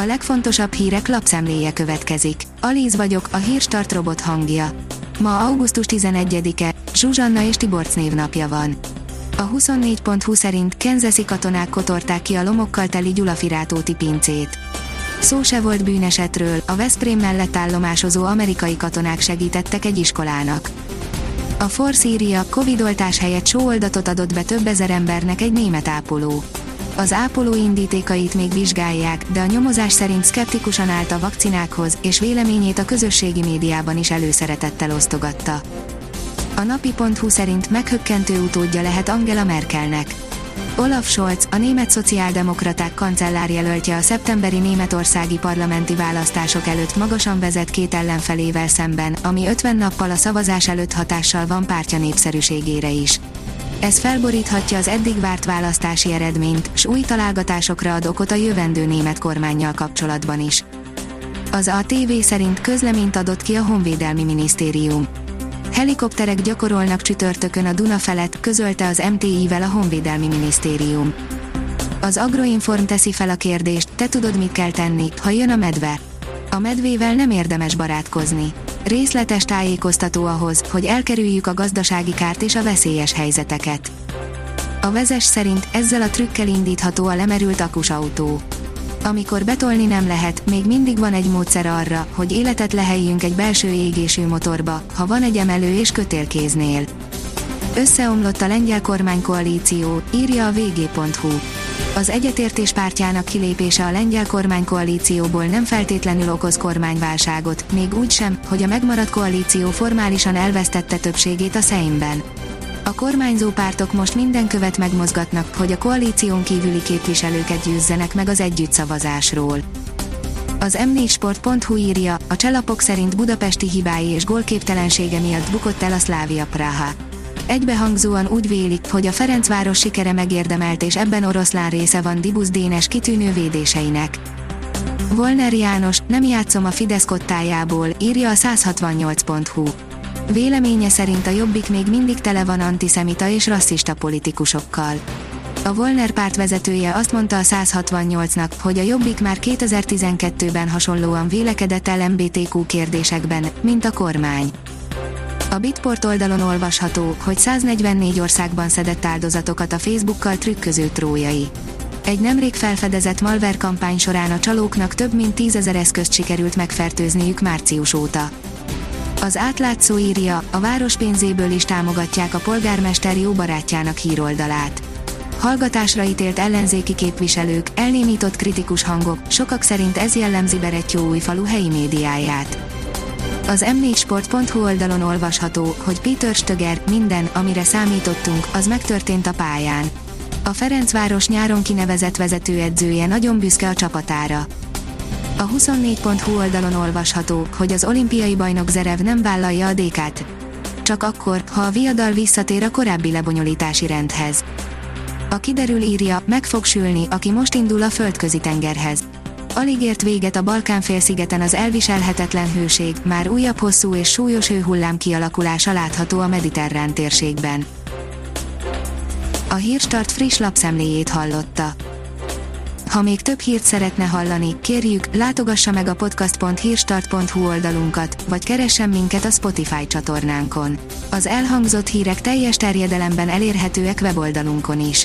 A legfontosabb hírek lapszemléje következik. Alíz vagyok, a hírstart robot hangja. Ma augusztus 11-e, Zsuzsanna és Tiborc névnapja van. A 24.20 szerint Kenzeszi katonák kotorták ki a lomokkal teli Gyulafirátóti pincét. Szó se volt bűnesetről, a Veszprém mellett állomásozó amerikai katonák segítettek egy iskolának. A Force írja, Covid oltás helyett sóoldatot adott be több ezer embernek egy német ápoló. Az ápoló indítékait még vizsgálják, de a nyomozás szerint szkeptikusan állt a vakcinákhoz, és véleményét a közösségi médiában is előszeretettel osztogatta. A napi.hu szerint meghökkentő utódja lehet Angela Merkelnek. Olaf Scholz, a német szociáldemokraták kancellárjelöltje a szeptemberi németországi parlamenti választások előtt magasan vezet két ellenfelével szemben, ami 50 nappal a szavazás előtt hatással van pártja népszerűségére is. Ez felboríthatja az eddig várt választási eredményt, s új találgatásokra ad okot a jövendő német kormányjal kapcsolatban is. Az ATV szerint közleményt adott ki a Honvédelmi Minisztérium. Helikopterek gyakorolnak csütörtökön a Duna felett, közölte az MTI-vel a Honvédelmi Minisztérium. Az Agroinform teszi fel a kérdést, te tudod mit kell tenni, ha jön a medve. A medvével nem érdemes barátkozni. Részletes tájékoztató ahhoz, hogy elkerüljük a gazdasági kárt és a veszélyes helyzeteket. A vezes szerint ezzel a trükkel indítható a lemerült akus autó. Amikor betolni nem lehet, még mindig van egy módszer arra, hogy életet leheljünk egy belső égésű motorba, ha van egy emelő és kötélkéznél. Összeomlott a lengyel kormánykoalíció, írja a vg.hu. Az egyetértés pártjának kilépése a lengyel kormánykoalícióból nem feltétlenül okoz kormányválságot, még úgy sem, hogy a megmaradt koalíció formálisan elvesztette többségét a Szeimben. A kormányzó pártok most minden követ megmozgatnak, hogy a koalíción kívüli képviselőket győzzenek meg az együttszavazásról. Az m4sport.hu írja, a cselapok szerint budapesti hibái és gólképtelensége miatt bukott el a Szlávia Praha. Egybehangzóan úgy vélik, hogy a Ferencváros sikere megérdemelt és ebben oroszlán része van Dibusz Dénes kitűnő védéseinek. Volner János, nem játszom a Fidesz kottájából, írja a 168.hu. Véleménye szerint a Jobbik még mindig tele van antiszemita és rasszista politikusokkal. A Volner párt vezetője azt mondta a 168-nak, hogy a Jobbik már 2012-ben hasonlóan vélekedett LMBTQ kérdésekben, mint a kormány. A Bitport oldalon olvasható, hogy 144 országban szedett áldozatokat a Facebookkal trükköző trójai. Egy nemrég felfedezett malware kampány során a csalóknak több mint 10 ezer eszközt sikerült megfertőzniük március óta. Az átlátszó írja, a város pénzéből is támogatják a polgármester jó barátjának híroldalát. Hallgatásra ítélt ellenzéki képviselők, elnémított kritikus hangok, sokak szerint ez jellemzi falu helyi médiáját. Az m4sport.hu oldalon olvasható, hogy Peter Stöger, minden, amire számítottunk, az megtörtént a pályán. A Ferencváros nyáron kinevezett vezetőedzője nagyon büszke a csapatára. A 24.hu oldalon olvasható, hogy az olimpiai bajnok Zerev nem vállalja a DK-t. Csak akkor, ha a viadal visszatér a korábbi lebonyolítási rendhez. A kiderül írja, meg fog sülni, aki most indul a földközi tengerhez. Alig ért véget a Balkán-félszigeten az elviselhetetlen hőség, már újabb hosszú és súlyos hőhullám kialakulása látható a mediterrán térségben. A Hírstart friss lapszemléjét hallotta. Ha még több hírt szeretne hallani, kérjük, látogassa meg a podcast.hírstart.hu oldalunkat, vagy keressen minket a Spotify csatornánkon. Az elhangzott hírek teljes terjedelemben elérhetőek weboldalunkon is.